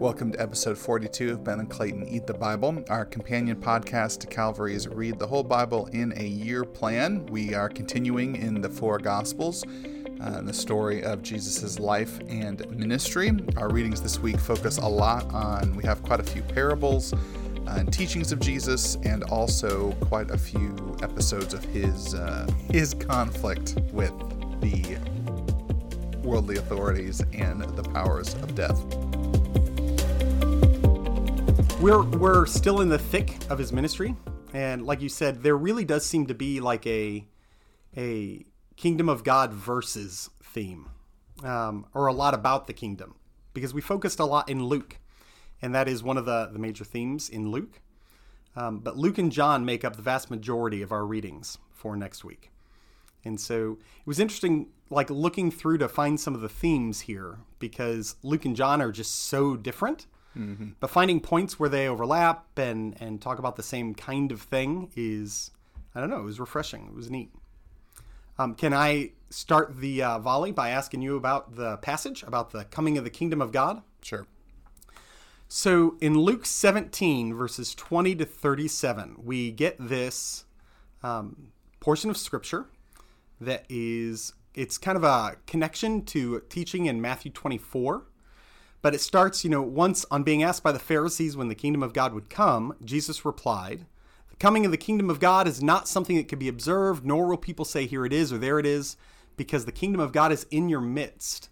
Welcome to episode 42 of Ben and Clayton Eat the Bible, our companion podcast to Calvary's Read the Whole Bible in a Year plan. We are continuing in the four Gospels, uh, the story of Jesus' life and ministry. Our readings this week focus a lot on, we have quite a few parables and teachings of Jesus, and also quite a few episodes of his, uh, his conflict with the worldly authorities and the powers of death. We're we're still in the thick of his ministry, and like you said, there really does seem to be like a a kingdom of God versus theme, um, or a lot about the kingdom, because we focused a lot in Luke, and that is one of the the major themes in Luke. Um, but Luke and John make up the vast majority of our readings for next week, and so it was interesting, like looking through to find some of the themes here, because Luke and John are just so different Mm-hmm. But finding points where they overlap and and talk about the same kind of thing is, I don't know, it was refreshing. It was neat. Um, can I start the uh, volley by asking you about the passage about the coming of the kingdom of God? Sure. So in Luke 17, verses 20 to 37, we get this um, portion of scripture that is, it's kind of a connection to teaching in Matthew 24 but it starts, you know, once on being asked by the Pharisees when the kingdom of God would come, Jesus replied, The coming of the kingdom of God is not something that can be observed, nor will people say, Here it is or there it is, because the kingdom of God is in your midst.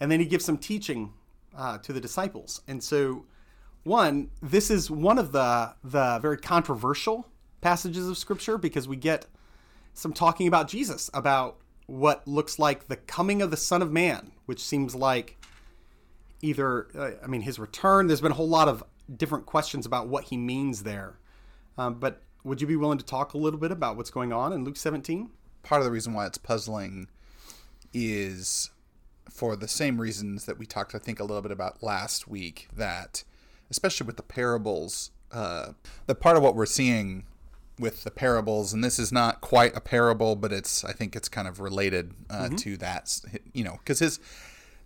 And then he gives some teaching uh, to the disciples. And so, one, this is one of the, the very controversial passages of Scripture because we get some talking about Jesus, about what looks like the coming of the Son of Man, which seems like either, uh, I mean, his return. There's been a whole lot of different questions about what he means there. Um, but would you be willing to talk a little bit about what's going on in Luke 17? Part of the reason why it's puzzling is for the same reasons that we talked, I think, a little bit about last week. That, especially with the parables, uh, the part of what we're seeing with the parables, and this is not quite a parable, but it's I think it's kind of related uh, mm-hmm. to that, you know, because his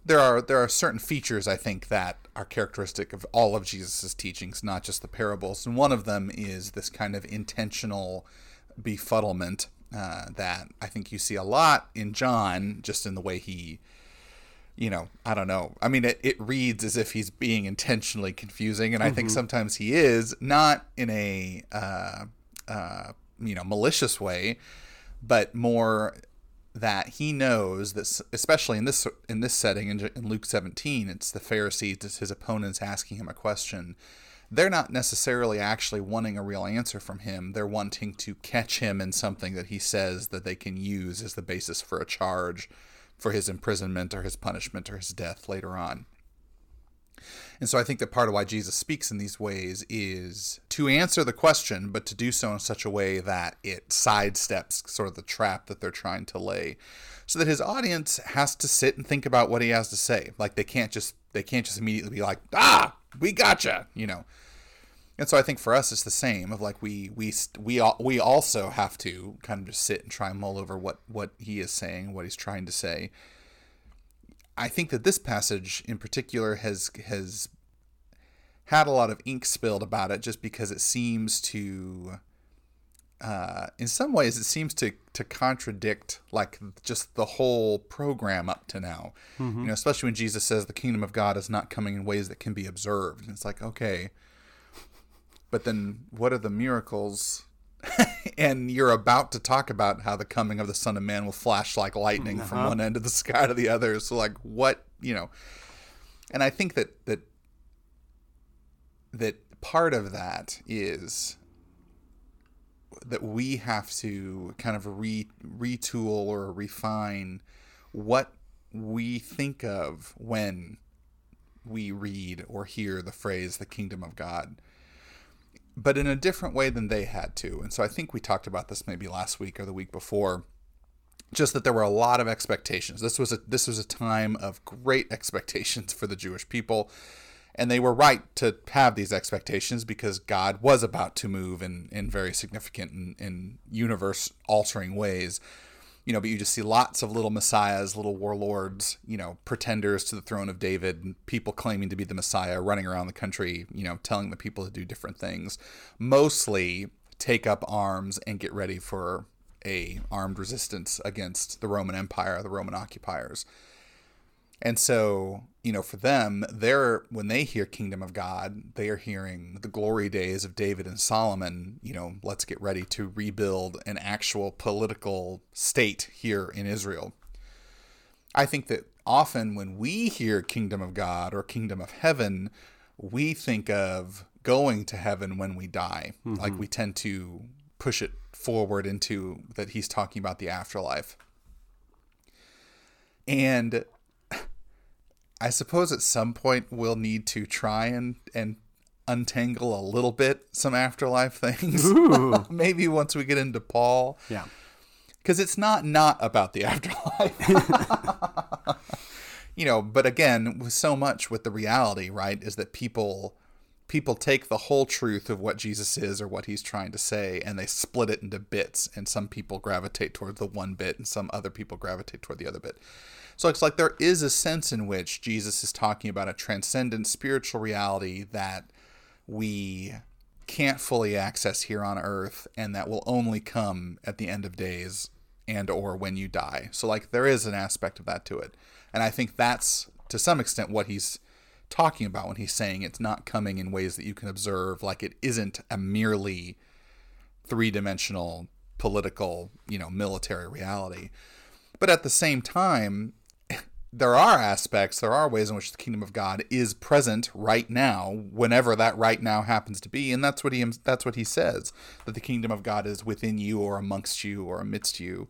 there are there are certain features I think that are characteristic of all of Jesus' teachings, not just the parables. And one of them is this kind of intentional befuddlement uh, that I think you see a lot in John, just in the way he, you know, I don't know. I mean, it, it reads as if he's being intentionally confusing, and I mm-hmm. think sometimes he is, not in a, uh, uh, you know, malicious way, but more that he knows that especially in this in this setting in, in Luke 17 it's the Pharisees it's his opponents asking him a question. They're not necessarily actually wanting a real answer from him. They're wanting to catch him in something that he says that they can use as the basis for a charge for his imprisonment or his punishment or his death later on and so I think that part of why Jesus speaks in these ways is to answer the question, but to do so in such a way that it sidesteps sort of the trap that they're trying to lay. So that his audience has to sit and think about what he has to say. Like they can't just they can't just immediately be like, "Ah, we gotcha," you know. And so I think for us it's the same of like we we we we also have to kind of just sit and try and mull over what what he is saying, what he's trying to say I think that this passage in particular has has had a lot of ink spilled about it just because it seems to uh, in some ways it seems to to contradict like just the whole program up to now mm-hmm. you know especially when jesus says the kingdom of god is not coming in ways that can be observed and it's like okay but then what are the miracles and you're about to talk about how the coming of the Son of Man will flash like lightning uh-huh. from one end of the sky to the other. So like what you know, and I think that that that part of that is that we have to kind of re retool or refine what we think of when we read or hear the phrase the kingdom of God but in a different way than they had to. And so I think we talked about this maybe last week or the week before. Just that there were a lot of expectations. This was a this was a time of great expectations for the Jewish people, and they were right to have these expectations because God was about to move in in very significant and, and universe altering ways. You know, but you just see lots of little messiahs, little warlords, you know, pretenders to the throne of David, people claiming to be the messiah running around the country, you know, telling the people to do different things. Mostly take up arms and get ready for a armed resistance against the Roman Empire, the Roman occupiers. And so, you know, for them, they're when they hear kingdom of God, they are hearing the glory days of David and Solomon, you know, let's get ready to rebuild an actual political state here in Israel. I think that often when we hear kingdom of God or kingdom of heaven, we think of going to heaven when we die. Mm-hmm. Like we tend to push it forward into that he's talking about the afterlife. And I suppose at some point we'll need to try and and untangle a little bit some afterlife things. Maybe once we get into Paul. Yeah. Cuz it's not not about the afterlife. you know, but again, with so much with the reality, right, is that people people take the whole truth of what Jesus is or what he's trying to say and they split it into bits and some people gravitate toward the one bit and some other people gravitate toward the other bit. So it's like there is a sense in which Jesus is talking about a transcendent spiritual reality that we can't fully access here on earth and that will only come at the end of days and or when you die. So like there is an aspect of that to it. And I think that's to some extent what he's talking about when he's saying it's not coming in ways that you can observe like it isn't a merely three-dimensional political, you know, military reality. But at the same time, there are aspects, there are ways in which the kingdom of God is present right now, whenever that right now happens to be, and that's what he that's what he says that the kingdom of God is within you or amongst you or amidst you.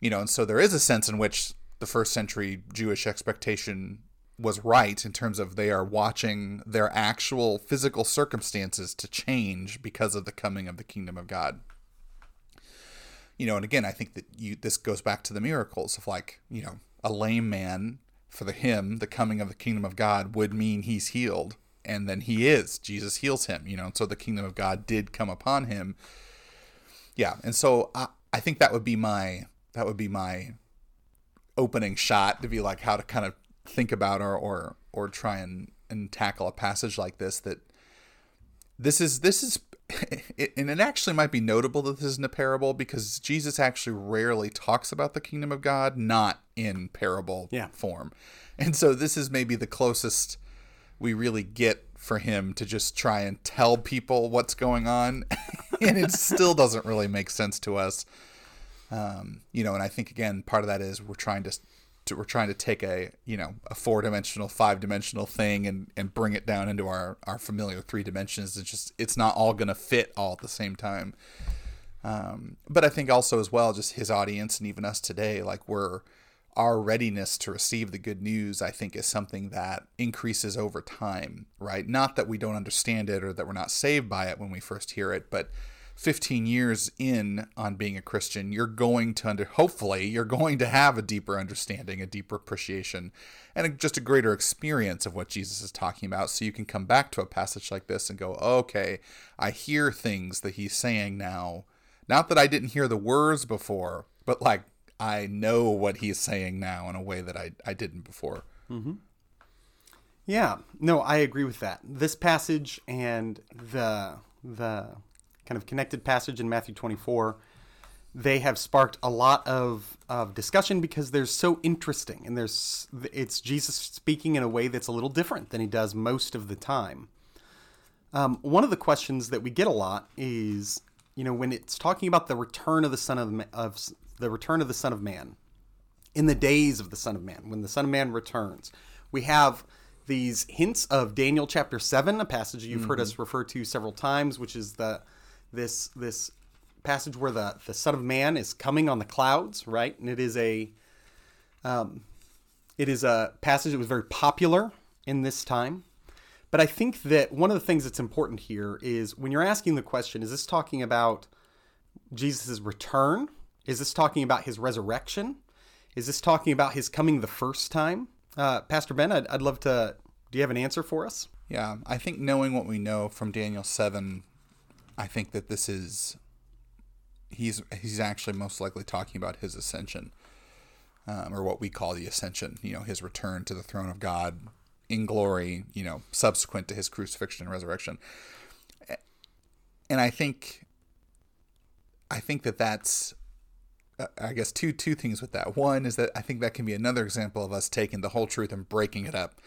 You know, and so there is a sense in which the first century Jewish expectation was right in terms of they are watching their actual physical circumstances to change because of the coming of the kingdom of God. You know, and again, I think that you this goes back to the miracles of like, you know, a lame man for the him the coming of the kingdom of god would mean he's healed and then he is. Jesus heals him you know and so the kingdom of god did come upon him. Yeah and so i, I think that would be my that would be my opening shot to be like how to kind of think about or or or try and and tackle a passage like this that this is this is it, and it actually might be notable that this isn't a parable because Jesus actually rarely talks about the kingdom of God, not in parable yeah. form. And so this is maybe the closest we really get for him to just try and tell people what's going on. and it still doesn't really make sense to us. Um, you know, and I think again, part of that is we're trying to to, we're trying to take a you know a four dimensional, five dimensional thing and and bring it down into our our familiar three dimensions. It's just it's not all to fit all at the same time. Um, but I think also as well, just his audience and even us today, like we're our readiness to receive the good news, I think, is something that increases over time, right? Not that we don't understand it or that we're not saved by it when we first hear it, but 15 years in on being a Christian, you're going to under hopefully you're going to have a deeper understanding, a deeper appreciation, and just a greater experience of what Jesus is talking about. So you can come back to a passage like this and go, okay, I hear things that he's saying now. Not that I didn't hear the words before, but like I know what he's saying now in a way that I, I didn't before. Mm-hmm. Yeah, no, I agree with that. This passage and the the kind of connected passage in Matthew 24, they have sparked a lot of, of discussion because they're so interesting and there's it's Jesus speaking in a way that's a little different than he does most of the time. Um, one of the questions that we get a lot is, you know, when it's talking about the return of the Son of, of the return of the Son of Man, in the days of the Son of Man, when the Son of Man returns, we have these hints of Daniel chapter seven, a passage you've mm-hmm. heard us refer to several times, which is the this this passage where the the Son of Man is coming on the clouds, right? And it is a um, it is a passage that was very popular in this time. But I think that one of the things that's important here is when you're asking the question, is this talking about Jesus' return? Is this talking about his resurrection? Is this talking about his coming the first time? Uh, Pastor Ben, I'd, I'd love to. Do you have an answer for us? Yeah, I think knowing what we know from Daniel 7 I think that this is he's he's actually most likely talking about his ascension, um, or what we call the ascension. You know, his return to the throne of God in glory. You know, subsequent to his crucifixion and resurrection. And I think, I think that that's, uh, I guess two two things with that. One is that I think that can be another example of us taking the whole truth and breaking it up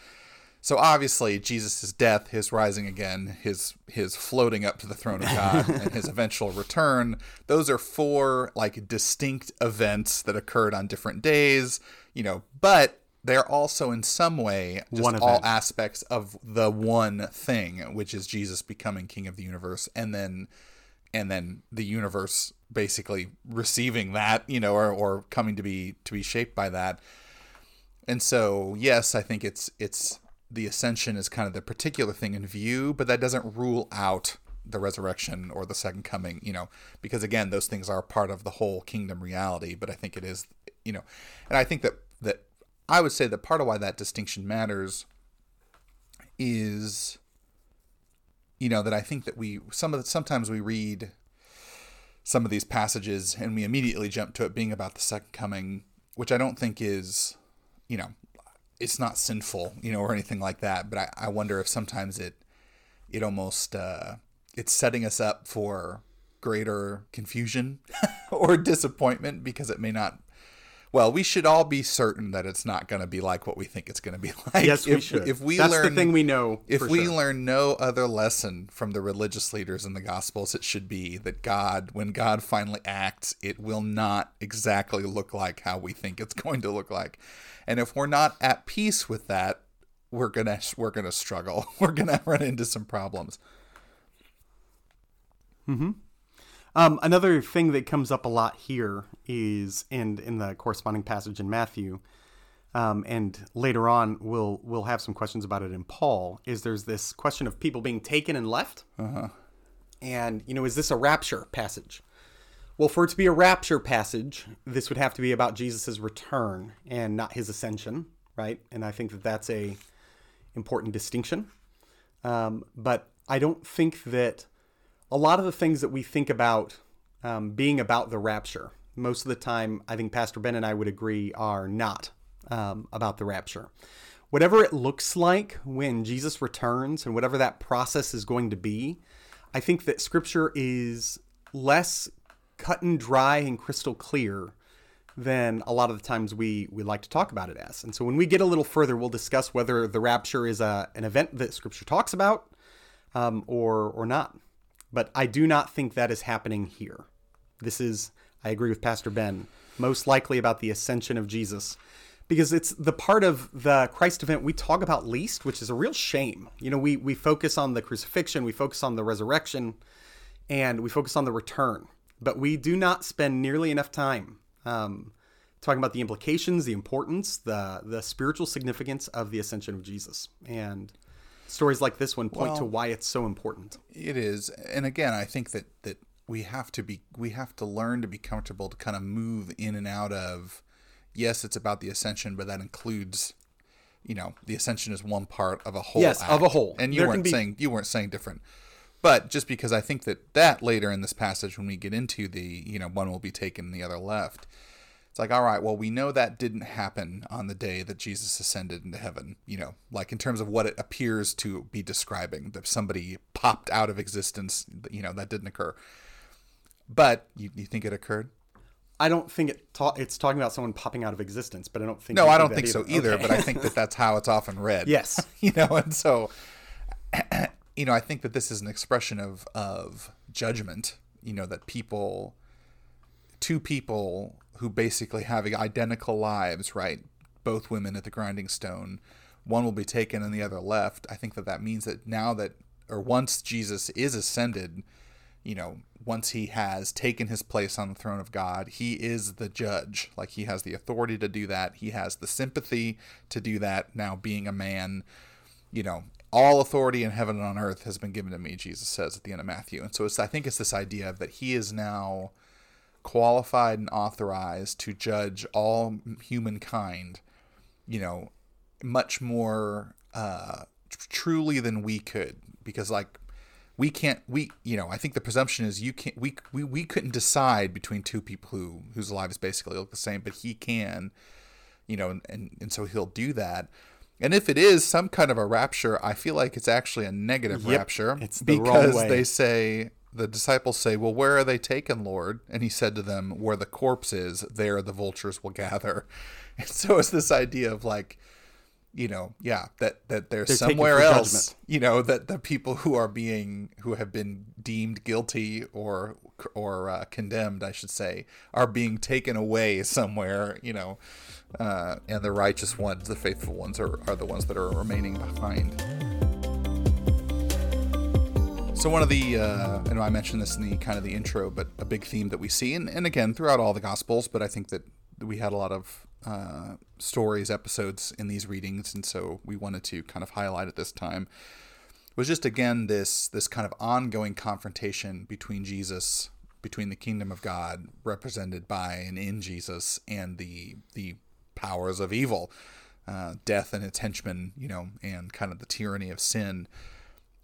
so obviously Jesus' death, his rising again, his his floating up to the throne of God, and his eventual return, those are four like distinct events that occurred on different days, you know, but they're also in some way just One all event. aspects of the one thing, which is Jesus becoming king of the universe and then and then the universe basically receiving that, you know, or, or coming to be to be shaped by that. And so, yes, I think it's it's the ascension is kind of the particular thing in view, but that doesn't rule out the resurrection or the second coming, you know, because again, those things are part of the whole kingdom reality, but I think it is, you know, and I think that that I would say that part of why that distinction matters is you know that I think that we some of the, sometimes we read some of these passages and we immediately jump to it being about the second coming, which I don't think is, you know, it's not sinful, you know, or anything like that. But I, I wonder if sometimes it it almost uh, it's setting us up for greater confusion or disappointment because it may not. Well, we should all be certain that it's not going to be like what we think it's going to be like. Yes, we if, should. If we That's learn, the thing we know. if we sure. learn no other lesson from the religious leaders in the gospels it should be that god when god finally acts it will not exactly look like how we think it's going to look like and if we're not at peace with that we're gonna we're gonna struggle we're gonna run into some problems mm-hmm. Um, another thing that comes up a lot here is, and in the corresponding passage in Matthew, um, and later on we'll we'll have some questions about it in Paul. Is there's this question of people being taken and left, and you know, is this a rapture passage? Well, for it to be a rapture passage, this would have to be about Jesus' return and not his ascension, right? And I think that that's a important distinction. Um, but I don't think that a lot of the things that we think about um, being about the rapture, most of the time, I think Pastor Ben and I would agree, are not um, about the rapture. Whatever it looks like when Jesus returns and whatever that process is going to be, I think that Scripture is less cut and dry and crystal clear than a lot of the times we, we like to talk about it as. And so when we get a little further, we'll discuss whether the rapture is a, an event that Scripture talks about um, or, or not. But I do not think that is happening here. This is, I agree with Pastor Ben, most likely about the ascension of Jesus because it's the part of the Christ event we talk about least, which is a real shame. You know, we, we focus on the crucifixion, we focus on the resurrection, and we focus on the return. But we do not spend nearly enough time um, talking about the implications, the importance, the the spiritual significance of the ascension of Jesus. And stories like this one point to why it's so important. It is, and again, I think that that we have to be we have to learn to be comfortable to kind of move in and out of. Yes, it's about the ascension, but that includes, you know, the ascension is one part of a whole. Yes, of a whole. And you There weren't be- saying you weren't saying different, but just because I think that that later in this passage, when we get into the, you know, one will be taken, and the other left. It's like, all right, well, we know that didn't happen on the day that Jesus ascended into heaven, you know, like in terms of what it appears to be describing, that somebody popped out of existence, you know, that didn't occur. But you, you think it occurred? I don't think it ta- it's talking about someone popping out of existence, but I don't think No, I don't think so either, Okay. but I think that that's how it's often read. Yes. you know, and so, you know, I think that this is an expression of, of judgment, you know, that people, two people who basically have identical lives, right? Both women at the grinding stone, one will be taken and the other left. I think that that means that now that, or once Jesus is ascended, you know, once he has taken his place on the throne of God, he is the judge. Like he has the authority to do that. He has the sympathy to do that. Now, being a man, you know, all authority in heaven and on earth has been given to me, Jesus says at the end of Matthew. And so it's, I think it's this idea that he is now qualified and authorized to judge all humankind, you know, much more uh, tr- truly than we could. Because, like, we can't we you know i think the presumption is you can't we we, we couldn't decide between two people who whose lives basically look the same but he can you know and, and, and so he'll do that and if it is some kind of a rapture i feel like it's actually a negative Yep, rapture it's the wrong because way. they say the disciples say well where are they taken lord and he said to them where the corpse is there the vultures will gather and so it's this idea of like you know, yeah, that that there's They're somewhere else, judgment. you know, that the people who are being who have been deemed guilty or or uh, condemned, I should say, are being taken away somewhere, you know, uh, and the righteous ones, the faithful ones, are are the ones that are remaining behind. So one of the, uh, and I mentioned this in the kind of the intro, but a big theme that we see, and, and again throughout all the Gospels, but I think that we had a lot of uh, stories, episodes in these readings, and so we wanted to kind of highlight at this time was just again this this kind of ongoing confrontation between Jesus, between the kingdom of God, represented by and in Jesus, and the the powers of evil, uh, death and its henchmen, you know, and kind of the tyranny of sin.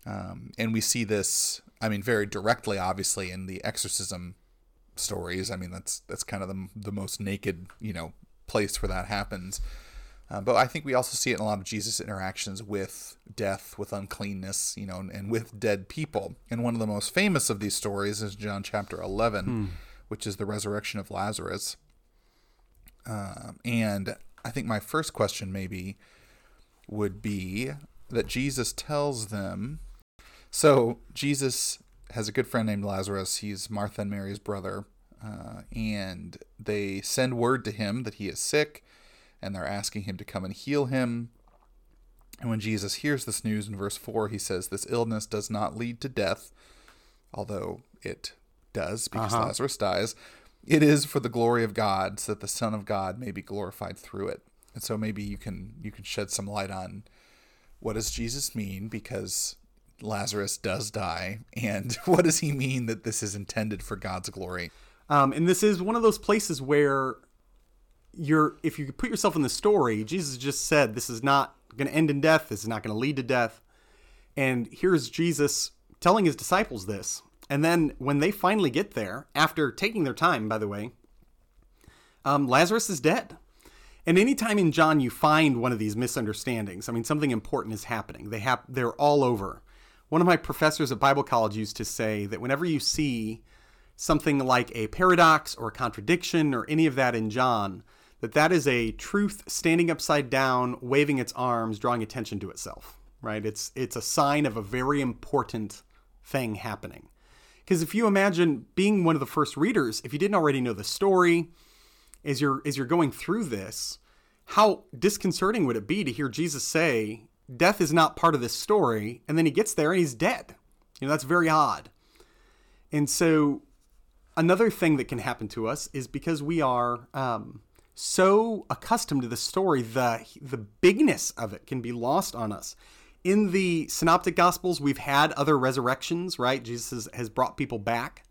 Um, and we see this, I mean, very directly, obviously, in the exorcism stories. I mean, that's that's kind of the, the most naked, you know, place where that happens. Uh, but I think we also see it in a lot of Jesus' interactions with death, with uncleanness, you know, and, and with dead people. And one of the most famous of these stories is John chapter 11, which is the resurrection of Lazarus. Um, and I think my first question maybe would be that Jesus tells them. So Jesus has a good friend named Lazarus. He's Martha and Mary's brother. Uh, and they send word to him that he is sick and they're asking him to come and heal him. And when Jesus hears this news in verse 4, he says, This illness does not lead to death, although it does because Uh-huh. Lazarus dies. It is for the glory of God, so that the Son of God may be glorified through it. And so maybe you can you can shed some light on what does Jesus mean because Lazarus does die, and what does he mean that this is intended for God's glory? Um, and this is one of those places where you're, if you put yourself in the story, Jesus just said, this is not going to end in death. This is not going to lead to death. And here's Jesus telling his disciples this. And then when they finally get there, after taking their time, by the way, um, Lazarus is dead. And anytime in John you find one of these misunderstandings, I mean, something important is happening. They have, they're all over. One of my professors at Bible college used to say that whenever you see something like a paradox or a contradiction or any of that in John, that that is a truth standing upside down, waving its arms, drawing attention to itself. Right? It's it's a sign of a very important thing happening. Because if you imagine being one of the first readers, if you didn't already know the story, as you're as you're going through this, how disconcerting would it be to hear Jesus say, "Death is not part of this story," and then he gets there and he's dead. You know, that's very odd. And so, another thing that can happen to us is because we are um, so accustomed to the story, the the bigness of it can be lost on us. In the Synoptic Gospels, we've had other resurrections, right? Jesus has, brought people back.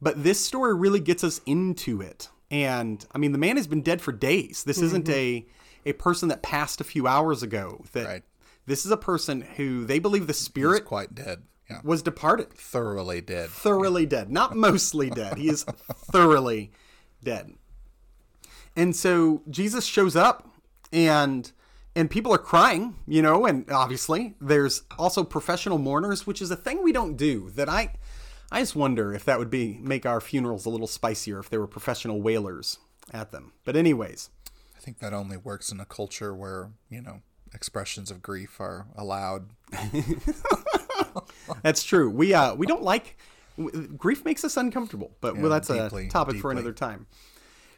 But this story really gets us into it. And I mean, the man has been dead for days. This isn't a a person that passed a few hours ago. That Right. This is a person who they believe the He's spirit quite dead. Yeah. was departed, Thoroughly dead. thoroughly dead, not mostly dead. He is thoroughly dead. And so Jesus shows up and and people are crying, you know, and obviously there's also professional mourners, which is a thing we don't do. That I I just wonder if that would be make our funerals a little spicier if there were professional wailers at them. But anyways, I think that only works in a culture where, you know, expressions of grief are allowed. that's true. We uh we don't like grief makes us uncomfortable, but well, that's deeply, a topic for another time.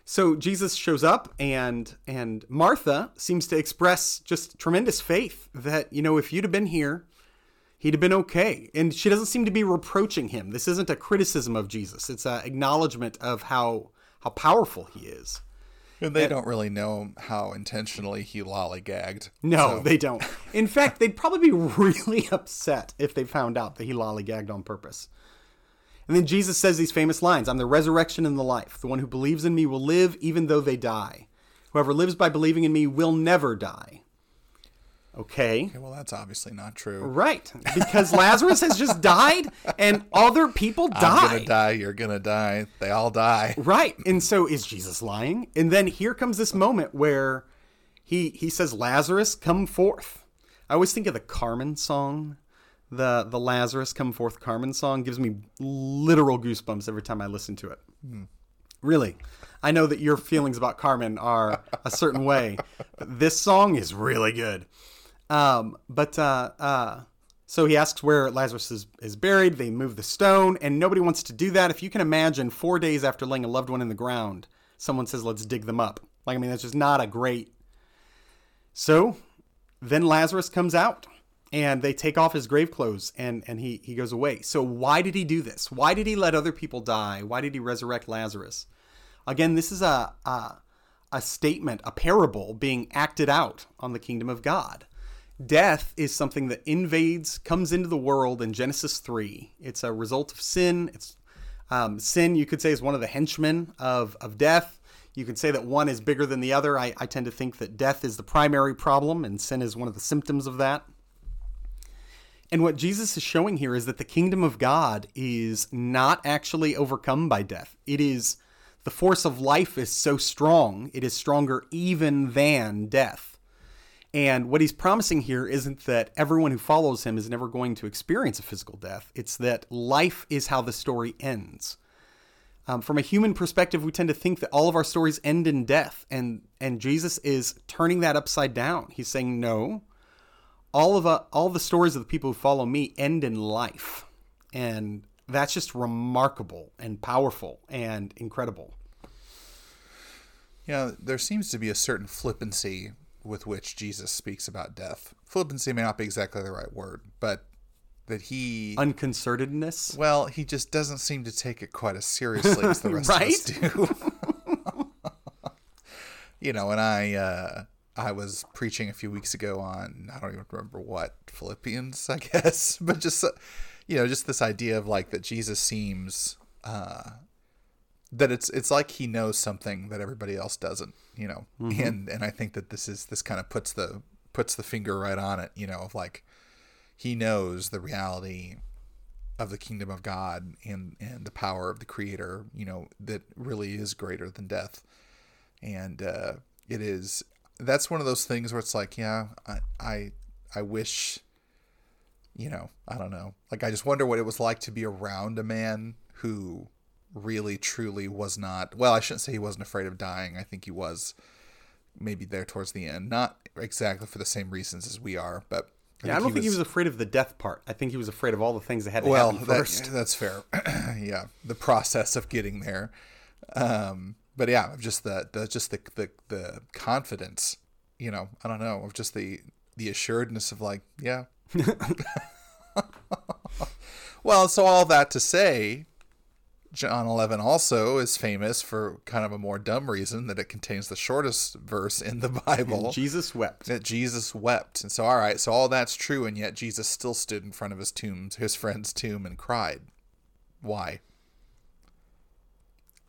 So Jesus shows up and and Martha seems to express just tremendous faith that you know if you'd have been here he'd have been okay. And she doesn't seem to be reproaching him. This isn't a criticism of Jesus. It's an acknowledgement of how how powerful he is. And they don't really know how intentionally he lollygagged. No, So, they don't. In fact, they'd probably be really upset if they found out that he lollygagged on purpose. And then Jesus says these famous lines I'm the resurrection and the life. The one who believes in me will live even though they die. Whoever lives by believing in me will never die. Okay. Okay, well, that's obviously not true. Right. Because Lazarus has just died and other people I'm die. gonna die. You're gonna die. They all die. Right. And so is Jesus lying? And then here comes this moment where he he says, Lazarus, come forth. I always think of the Carmen song. The the Lazarus come forth Carmen song gives me literal goosebumps every time I listen to it. Hmm. Really. I know that your feelings about Carmen are a certain way. But this song is really good. Um, but uh, uh, so he asks where Lazarus is, is buried. They move the stone, and nobody wants to do that. If you can imagine, four days after laying a loved one in the ground, someone says, "Let's dig them up." Like, I mean, that's just not a great. So, then Lazarus comes out, and they take off his grave clothes, and and he he goes away. So, why did he do this? Why did he let other people die? Why did he resurrect Lazarus? Again, this is a a, a statement, a parable being acted out on the kingdom of God death is something that invades comes into the world in genesis 3 it's a result of sin. It's um, sin you could say is one of the henchmen of, of death. You could say that one is bigger than the other. I, I tend to think that death is the primary problem and sin is one of the symptoms of that. And what jesus is showing here is that the kingdom of god is not actually overcome by death. It is the force of life is so strong it is stronger even than death and what he's promising here isn't that everyone who follows him is never going to experience a physical death. It's that life is how the story ends. Um, from a human perspective, we tend to think that all of our stories end in death, and and Jesus is turning that upside down. He's saying, no, all of uh, all the stories of the people who follow me end in life, and that's just remarkable and powerful and incredible. Yeah, there seems to be a certain flippancy with which Jesus speaks about death. Flippancy may not be exactly the right word, but that he Unconcertedness. well, he just doesn't seem to take it quite as seriously as the rest Right? of us do. you know, and I uh I was preaching a few weeks ago on I don't even remember what Philippians, I guess, but just uh, you know, just this idea of like that Jesus seems uh that it's it's like he knows something that everybody else doesn't, you know. And and I think that this is this kind of puts the puts the finger right on it, you know, of like he knows the reality of the kingdom of God and and the power of the creator, you know, that really is greater than death. And uh it is that's one of those things where it's like, yeah, I I I wish you know, I don't know. Like I just wonder what it was like to be around a man who really truly was not well i shouldn't say he wasn't afraid of dying. I think he was maybe there towards the end. Not exactly for the same reasons as we are but Yeah, I don't think he was afraid of the death part. I think he was afraid of all the things that had to well happen that, first. that's fair. Yeah the process of getting there. Um but yeah just the, the just the, the the confidence you know i don't know of just the the assuredness of like yeah. Well so all that to say John 11 also is famous for kind of a more dumb reason that it contains the shortest verse in the Bible. Jesus wept. that Jesus wept. And so, all right, so all that's true, and yet Jesus still stood in front of his tomb, his friend's tomb, and cried. Why?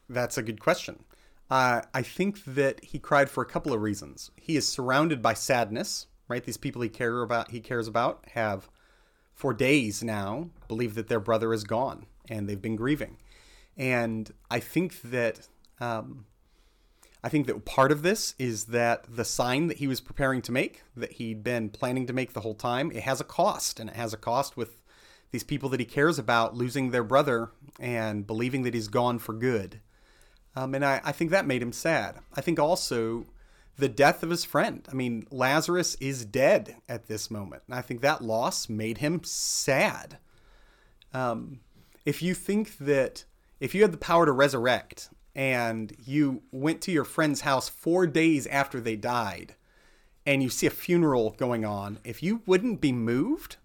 That's a good question. Uh, I think that he cried for a couple of reasons. He is surrounded by sadness, right? These people he care about, he cares about, have for days now believed that their brother is gone, and they've been grieving. And I think that um, I think that part of this is that the sign that he was preparing to make, that he'd been planning to make the whole time, it has a cost, and it has a cost with these people that he cares about losing their brother and believing that he's gone for good. Um, and I, I think that made him sad. I think also the death of his friend. I mean, Lazarus is dead at this moment. And I think that loss made him sad. Um, if you think that if you had the power to resurrect and you went to your friend's house four days after they died and you see a funeral going on, if you wouldn't be moved,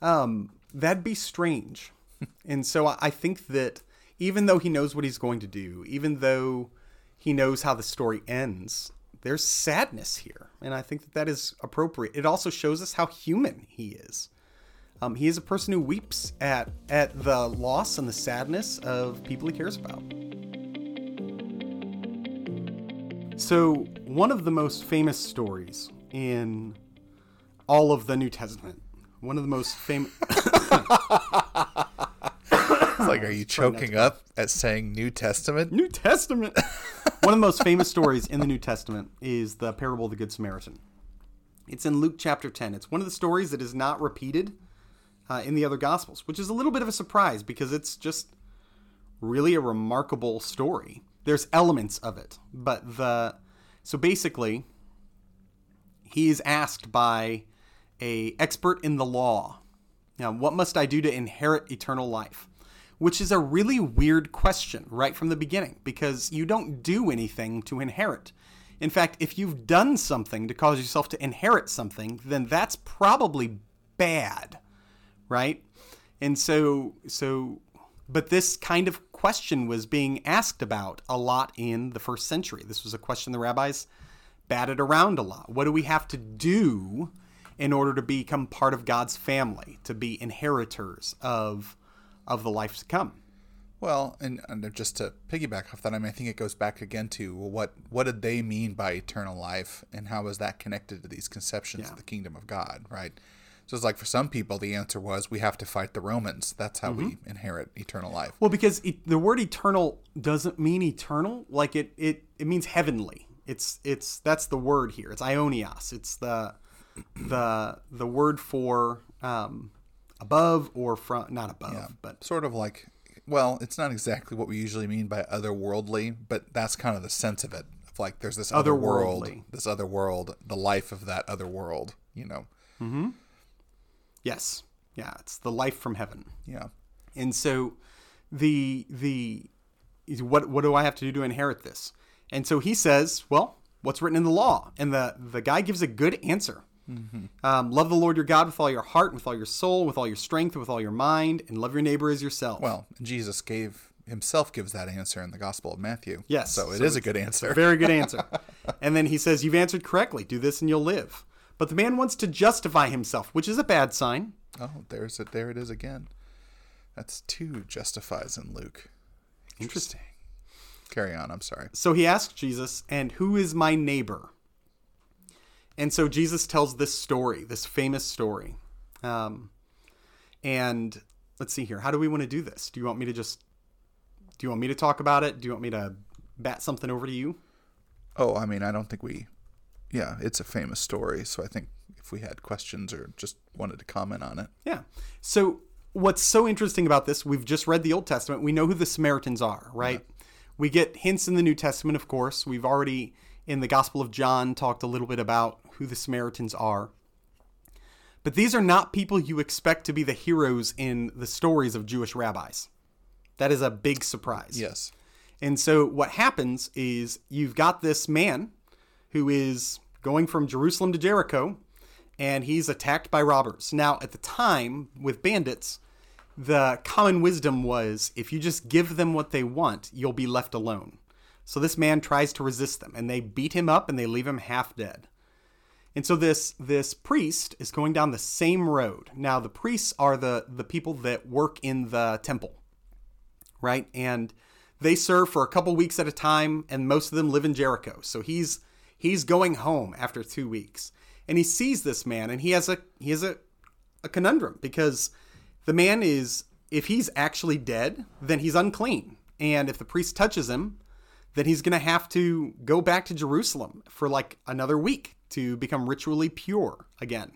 um, that'd be strange. and so I I think that even though he knows what he's going to do, even though he knows how the story ends, there's sadness here. And I think that that is appropriate. It also shows us how human he is. Um, he is a person who weeps at at the loss and the sadness of people he cares about. So, one of the most famous stories in all of the New Testament. One of the most famous. It's like, are you choking up at saying New Testament? New Testament. One of the most famous stories in the New Testament is the parable of the Good Samaritan. It's in Luke chapter 10. It's one of the stories that is not repeated uh, in the other Gospels, which is a little bit of a surprise because it's just really a remarkable story. There's elements of it, but the. So basically, he is asked by a expert in the law now what must i do to inherit eternal life which is a really weird question right from the beginning because you don't do anything to inherit in fact if you've done something to cause yourself to inherit something then that's probably bad right and so so but this kind of question was being asked about a lot in the first century this was a question the rabbis batted around a lot. What do we have to do in order to become part of God's family, to be inheritors of of the life to come? Well, and, and just to piggyback off that, I mean, I think it goes back again to what what did they mean by eternal life, and how is that connected to these conceptions Yeah. of the kingdom of God, right? So it's like for some people, the answer was we have to fight the Romans. That's how we inherit eternal life. Well, because it, the word eternal doesn't mean eternal, like it, it it means heavenly. It's it's that's the word here. It's aionios. It's the the the word for um, above or from not above, but Sort of like, well, it's not exactly what we usually mean by otherworldly, but that's kind of the sense of it. Of like, there's this other world, this other world, the life of that other world. You know, yes, yeah, it's the life from heaven. yeah. And so the the what what do I have to do to inherit this? And so he says, well, what's written in the law? And the the guy gives a good answer. Um, love the Lord your God with all your heart, with all your soul, with all your strength, with all your mind, and love your neighbor as yourself. Well, Jesus gave himself gives that answer in the Gospel of Matthew. Yes, so it so is a good answer. Very good answer. and then he says, You've answered correctly. Do this and you'll live. But the man wants to justify himself, which is a bad sign. Oh, there's it. There it is again. That's two justifies in Luke. Interesting. Carry on. I'm sorry. So he asks Jesus, And who is my neighbor? And so Jesus tells this story, this famous story. Um, and let's see here. How do we want to do this? Do you want me to just, do you want me to talk about it? Do you want me to bat something over to you? Oh, I mean, I don't think we. Yeah, it's a famous story. So I think if we had questions or just wanted to comment on it, Yeah. So what's so interesting about this, we've just read the Old Testament. We know who the Samaritans are, right? We get hints in the New Testament, of course. We've already, in the Gospel of John, talked a little bit about who the Samaritans are. But these are not people you expect to be the heroes in the stories of Jewish rabbis. That is a big surprise. yes. And so what happens is you've got this man who is going from Jerusalem to Jericho and he's attacked by robbers. Now, at the time with bandits, the common wisdom was if you just give them what they want, you'll be left alone. So this man tries to resist them and they beat him up and they leave him half dead. And so this this priest is going down the same road. Now the priests are the the people that work in the temple right? And they serve for a couple weeks at a time, and most of them live in Jericho. So he's he's going home after two weeks, and he sees this man, and he has a he has a, a conundrum because the man is if he's actually dead, then he's unclean, and if the priest touches him, then he's going to have to go back to Jerusalem for like another week to become ritually pure again.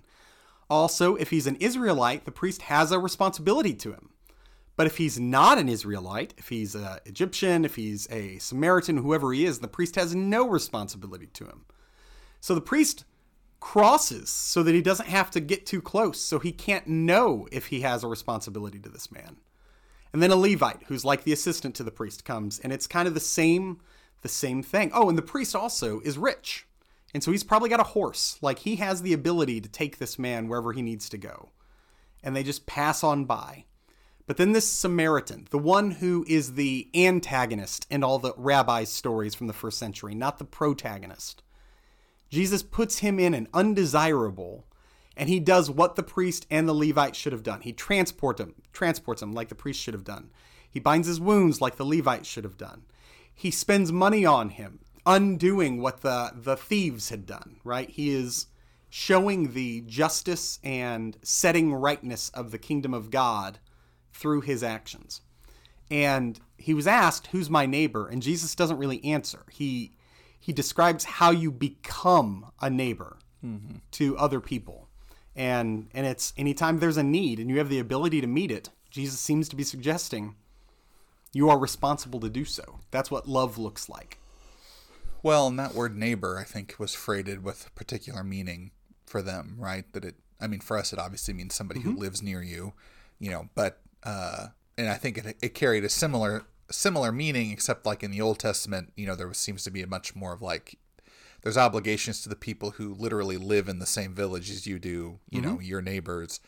Also, if he's an Israelite, the priest has a responsibility to him. But if he's not an Israelite, if he's an Egyptian, if he's a Samaritan, whoever he is, the priest has no responsibility to him. So the priest crosses so that he doesn't have to get too close, so he can't know if he has a responsibility to this man. And then a Levite, who's like the assistant to the priest, comes, and it's kind of the same, the same thing. Oh, and the priest also is rich, and so he's probably got a horse. Like he has the ability to take this man wherever he needs to go, and they just pass on by. But then this Samaritan, the one who is the antagonist in all the rabbi's stories from the first century, not the protagonist, Jesus puts him in an undesirable, and he does what the priest and the Levite should have done. He transports him, transports him like the priest should have done. He binds his wounds like the Levite should have done. He spends money on him, undoing what the the thieves had done. Right? He is showing the justice and setting rightness of the kingdom of God through his actions. And he was asked, "Who's my neighbor?" And Jesus doesn't really answer. He he describes how you become a neighbor mm-hmm. to other people. And and it's anytime there's a need and you have the ability to meet it, Jesus seems to be suggesting you are responsible to do so. That's what love looks like. Well, and that word neighbor, I think, was freighted with particular meaning for them, right? That it, I mean, for us, it obviously means somebody mm-hmm. who lives near you, you know, but, uh, and I think it, it carried a similar, similar meaning, except like in the Old Testament, you know, there was, seems to be a much more of like, there's obligations to the people who literally live in the same village as you do, you mm-hmm. know, your neighbors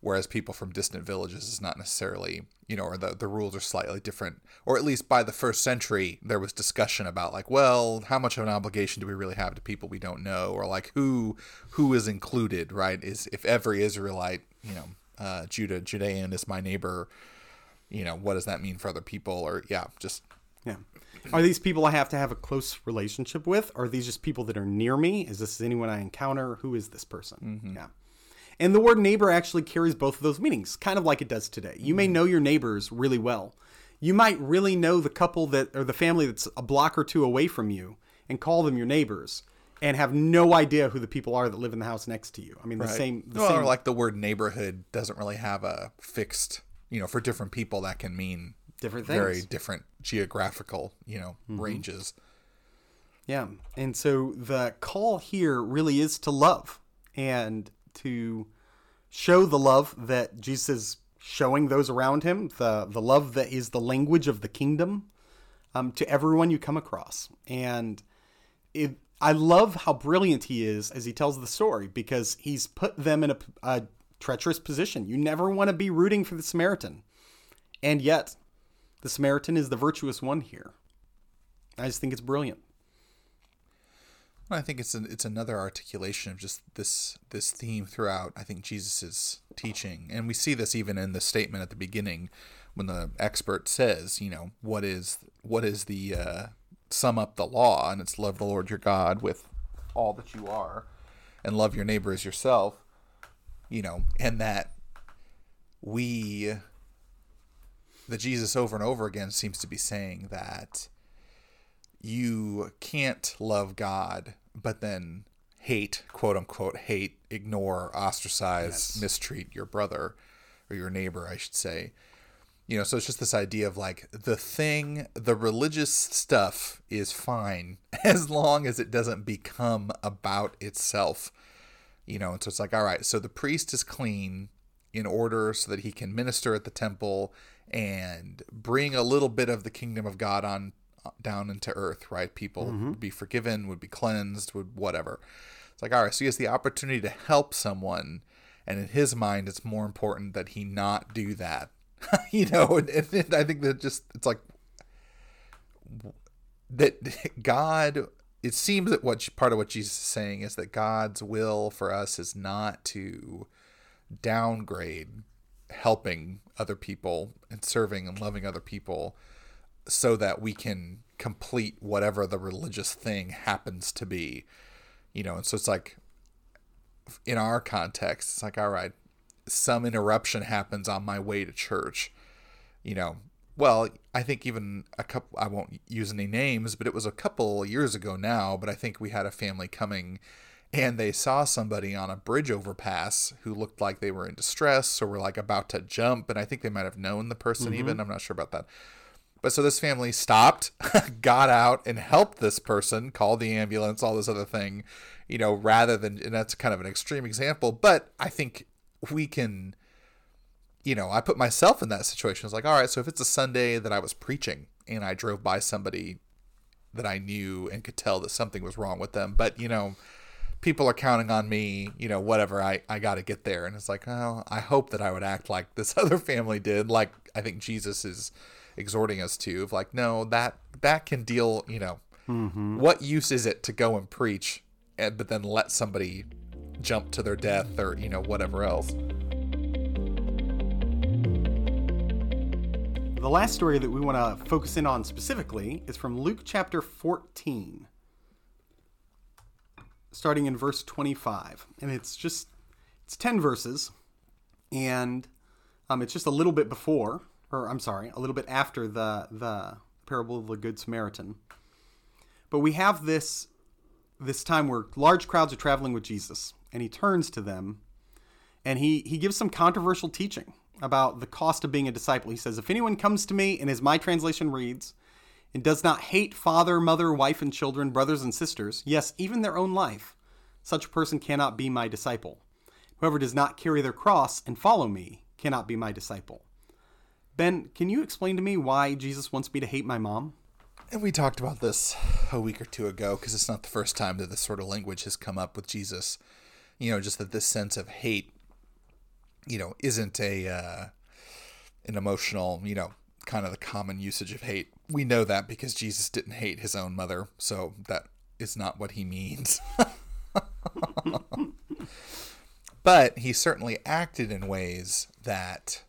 whereas people from distant villages is not necessarily you know or the, the rules are slightly different. Or at least by the first century there was discussion about like well how much of an obligation do we really have to people we don't know? Or like who who is included right? Is if every israelite you know uh, judah judean is my neighbor. You know what does that mean for other people? Or yeah just yeah. Are these people i have to have a close relationship with? Are these just people that are near me? Is this anyone i encounter? Who is this person? Mm-hmm. yeah. And the word neighbor actually carries both of those meanings, kind of like it does today. You may mm-hmm. know your neighbors really well. You might really know the couple that or the family that's a block or two away from you and call them your neighbors and have no idea who the people are that live in the house next to you. I mean, the right. same. The well, same... or like the word neighborhood doesn't really have a fixed, you know, for different people that can mean different things. Very different geographical, you know, mm-hmm. ranges. Yeah. And so the call here really is to love. And to show the love that Jesus is showing those around him, the, the love that is the language of the kingdom um, to everyone you come across. And it, I love how brilliant he is as he tells the story because he's put them in a, a treacherous position. You never want to be rooting for the Samaritan. And yet, the Samaritan is the virtuous one here. I just think it's brilliant. I think it's an, it's another articulation of just this this theme throughout. I think Jesus's teaching, and we see this even in the statement at the beginning when the expert says, you know, what is what is the uh, sum up the law, and it's love the Lord your God with all that you are, and love your neighbor as yourself. You know, and that we that Jesus over and over again seems to be saying that you can't love God, but then hate, quote unquote, hate, ignore, ostracize, yes. mistreat your brother or your neighbor, I should say. You know, so it's just this idea of like the thing, the religious stuff is fine as long as it doesn't become about itself. You know, and so it's like, all right, so the priest is clean in order so that he can minister at the temple and bring a little bit of the kingdom of God on down into earth, right? People mm-hmm. would be forgiven, would be cleansed, would whatever. It's like, all right, so he has the opportunity to help someone, and in his mind, it's more important that he not do that. you know, and, and I think that just it's like that God. It seems that what part of what Jesus is saying is that God's will for us is not to downgrade helping other people and serving and loving other people so that we can complete whatever the religious thing happens to be you know and so it's like in our context it's like all right some interruption happens on my way to church you know well i think even a couple i won't use any names but it was a couple years ago now but i think we had a family coming and they saw somebody on a bridge overpass who looked like they were in distress or were like about to jump and i think they might have known the person mm-hmm. even i'm not sure about that but so this family stopped, got out, and helped this person, called the ambulance, all this other thing, you know, rather than, and that's kind of an extreme example, but I think we can, you know, I put myself in that situation. It's like, all right, so if it's a Sunday that I was preaching and I drove by somebody that I knew and could tell that something was wrong with them, but, you know, people are counting on me, you know, whatever, I, I got to get there. And it's like, oh, I hope that I would act like this other family did, like I think Jesus is exhorting us to of like no that that can deal you know mm-hmm. what use is it to go and preach and but then let somebody jump to their death or you know whatever else the last story that we want to focus in on specifically is from luke chapter 14 starting in verse 25. And it's just, it's 10 verses. And um, it's just a little bit before, or I'm sorry, a little bit after the, the parable of the Good Samaritan. But we have this this time where large crowds are traveling with Jesus, and he turns to them and he, he gives some controversial teaching about the cost of being a disciple. He says, If anyone comes to me, and as my translation reads, and does not hate father, mother, wife, and children, brothers and sisters, yes, even their own life, such a person cannot be my disciple. Whoever does not carry their cross and follow me cannot be my disciple. Ben, can you explain to me why Jesus wants me to hate my mom? And we talked about this a week or two ago because it's not the first time that this sort of language has come up with Jesus. You know, just that this sense of hate, you know, isn't a uh, an emotional, you know, kind of the common usage of hate. We know that because Jesus didn't hate his own mother, so that is not what he means. but he certainly acted in ways that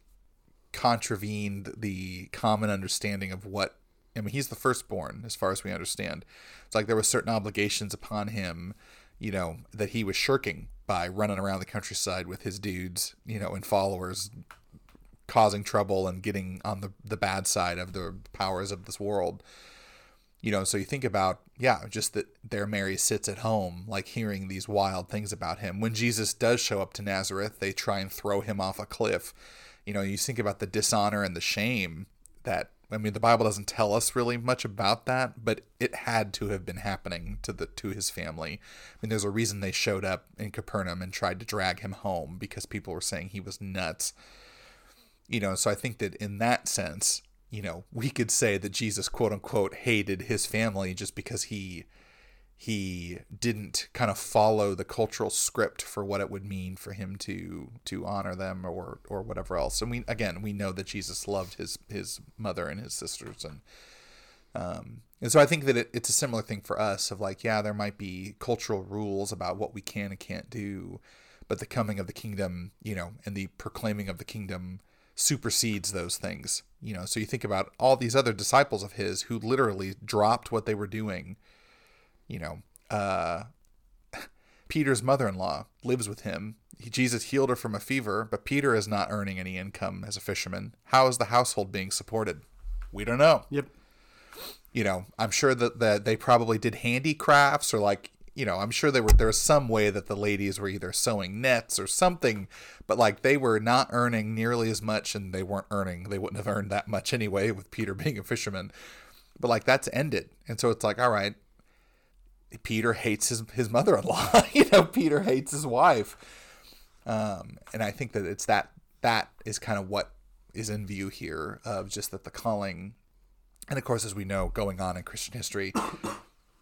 contravened the common understanding of what I mean, he's the firstborn, as far as we understand. It's like there were certain obligations upon him, you know, that he was shirking by running around the countryside with his dudes, you know, and followers, causing trouble and getting on the the bad side of the powers of this world. You know, so you think about, yeah, just that there Mary sits at home, like hearing these wild things about him. When Jesus does show up to Nazareth, they try and throw him off a cliff. You know, you think about the dishonor and the shame that I mean, the Bible doesn't tell us really much about that, but it had to have been happening to the to his family. I mean, there's a reason they showed up in Capernaum and tried to drag him home because people were saying he was nuts. You know, so I think that in that sense, you know, we could say that Jesus quote unquote hated his family just because he he didn't kind of follow the cultural script for what it would mean for him to to honor them or or whatever else. And we again we know that Jesus loved his his mother and his sisters and um and so I think that it, it's a similar thing for us of like yeah there might be cultural rules about what we can and can't do, but the coming of the kingdom you know and the proclaiming of the kingdom supersedes those things you know so you think about all these other disciples of his who literally dropped what they were doing you know, uh, Peter's mother in law lives with him. He, Jesus healed her from a fever, but Peter is not earning any income as a fisherman. How is the household being supported? We don't know. Yep. You know, I'm sure that, that they probably did handicrafts or like, you know, I'm sure there were there was some way that the ladies were either sewing nets or something, but like they were not earning nearly as much and they weren't earning they wouldn't have earned that much anyway with Peter being a fisherman. But like that's ended. And so it's like, all right, Peter hates his his mother-in-law. you know, Peter hates his wife. Um, and I think that it's that that is kind of what is in view here of just that the calling and of course as we know going on in Christian history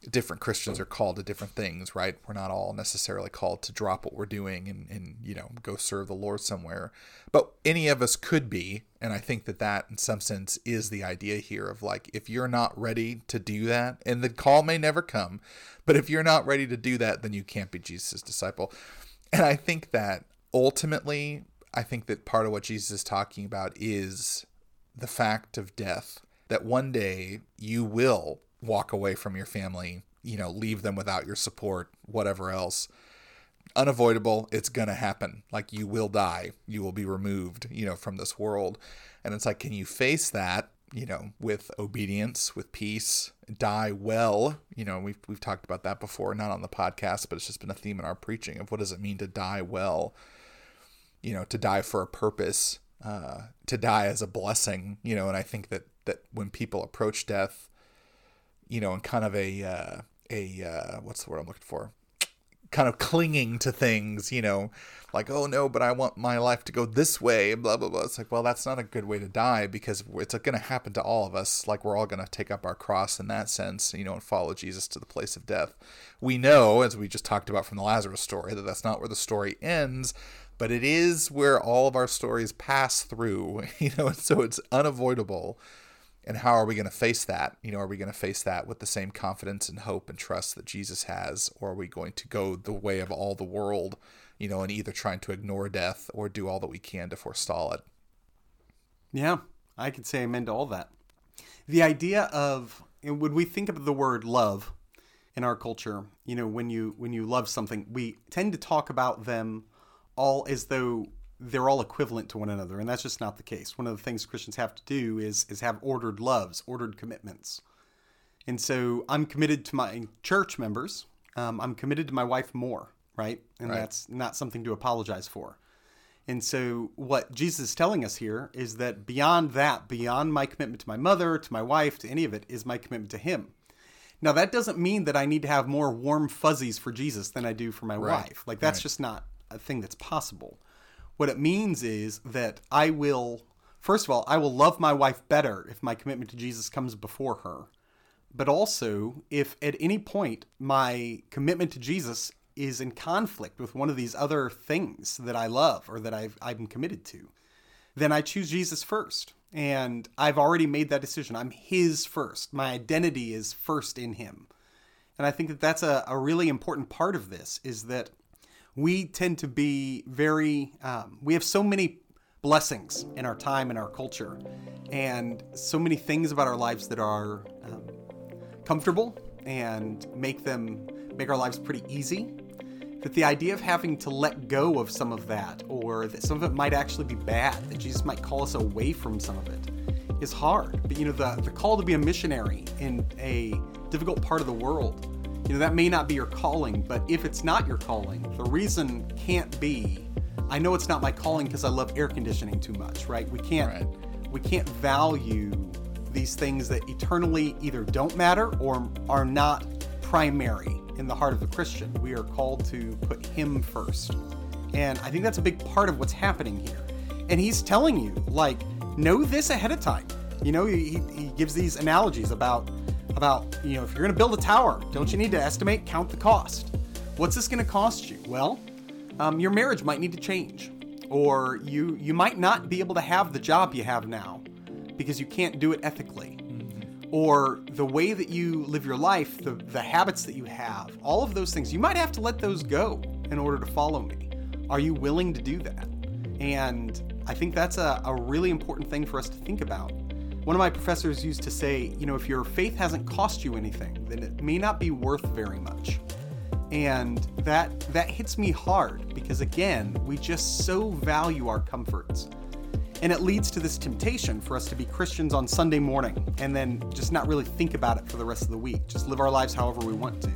different Christians are called to different things, right? We're not all necessarily called to drop what we're doing and, and you know go serve the Lord somewhere, but any of us could be, and I think that that in some sense is the idea here of like if you're not ready to do that, and the call may never come, but if you're not ready to do that, then you can't be Jesus' disciple, and I think that ultimately, I think that part of what Jesus is talking about is the fact of death that one day you will walk away from your family, you know, leave them without your support, whatever else. Unavoidable, it's going to happen. Like you will die, you will be removed, you know, from this world. And it's like, can you face that, you know, with obedience, with peace, die well? You know, we've, we've talked about that before, not on the podcast, but it's just been a theme in our preaching of what does it mean to die well? You know, to die for a purpose, uh, to die as a blessing, you know, and I think that, that when people approach death, you know, in kind of a uh, a uh, what's the word I'm looking for? Kind of clinging to things, you know, like oh no, but I want my life to go this way, blah blah blah. It's like well, that's not a good way to die because it's going to happen to all of us. Like we're all going to take up our cross in that sense, you know, and follow Jesus to the place of death. We know, as we just talked about from the Lazarus story, that that's not where the story ends but it is where all of our stories pass through, you know, and so it's unavoidable and how are we going to face that? You know, are we going to face that with the same confidence and hope and trust that Jesus has, or are we going to go the way of all the world, you know, and either trying to ignore death or do all that we can to forestall it? Yeah, I could say amen to all that. The idea of when we think of the word love, in our culture, you know, when you when you love something, we tend to talk about them all as though they're all equivalent to one another, and that's just not the case. One of the things Christians have to do is is have ordered loves, ordered commitments. And so I'm committed to my church members. Um, I'm committed to my wife more, right? And Right. that's not something to apologize for. And so, what Jesus is telling us here is that beyond that, beyond my commitment to my mother, to my wife, to any of it, is my commitment to Him. Now, that doesn't mean that I need to have more warm fuzzies for Jesus than I do for my Right. wife. Like, that's Right. just not a thing that's possible. What it means is that I will, first of all, I will love my wife better if my commitment to Jesus comes before her. But also, if at any point my commitment to Jesus is in conflict with one of these other things that I love or that I've, I'm committed to, then I choose Jesus first. And I've already made that decision. I'm His first. My identity is first in Him. And I think that that's a, a really important part of this is that we tend to be very, um, we have so many blessings in our time and our culture, and so many things about our lives that are um, comfortable and make them make our lives pretty easy that the idea of having to let go of some of that or that some of it might actually be bad that jesus might call us away from some of it is hard. But you know the, the call to be a missionary in a difficult part of the world you know that may not be your calling but if it's not your calling the reason can't be i know it's not my calling because i love air conditioning too much right we can't Right. we can't value these things that eternally either don't matter or are not primary in the heart of the Christian. We are called to put Him first. And I think that's a big part of what's happening here. And He's telling you, like, know this ahead of time. You know, he, he gives these analogies about, about, you know, if you're going to build a tower, don't you need to estimate, count the cost? What's this going to cost you? Well, um, your marriage might need to change, or you you might not be able to have the job you have now because you can't do it ethically. Or the way that you live your life the, the habits that you have all of those things. You might have to let those go in order to follow me. Are you willing to do that? And i think that's a, a really important thing for us to think about one of my professors used to say you know if your faith hasn't cost you anything then it may not be worth very much and that that hits me hard because again we just so value our comforts and it leads to this temptation for us to be Christians on Sunday morning and then just not really think about it for the rest of the week. Just live our lives however we want to.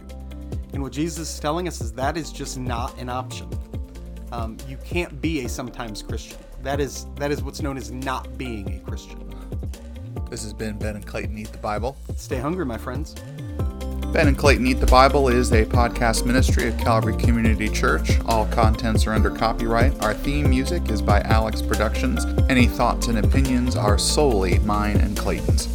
And what Jesus is telling us is that is just not an option. Um, you can't be a sometimes Christian. That is that is what's known as not being a Christian. This has been Ben and Clayton Eat the Bible. Stay hungry, my friends. Ben and Clayton Eat the Bible is a podcast ministry of Calvary Community Church. All contents are under copyright. Our theme music is by Alex Productions. Any thoughts and opinions are solely mine and Clayton's.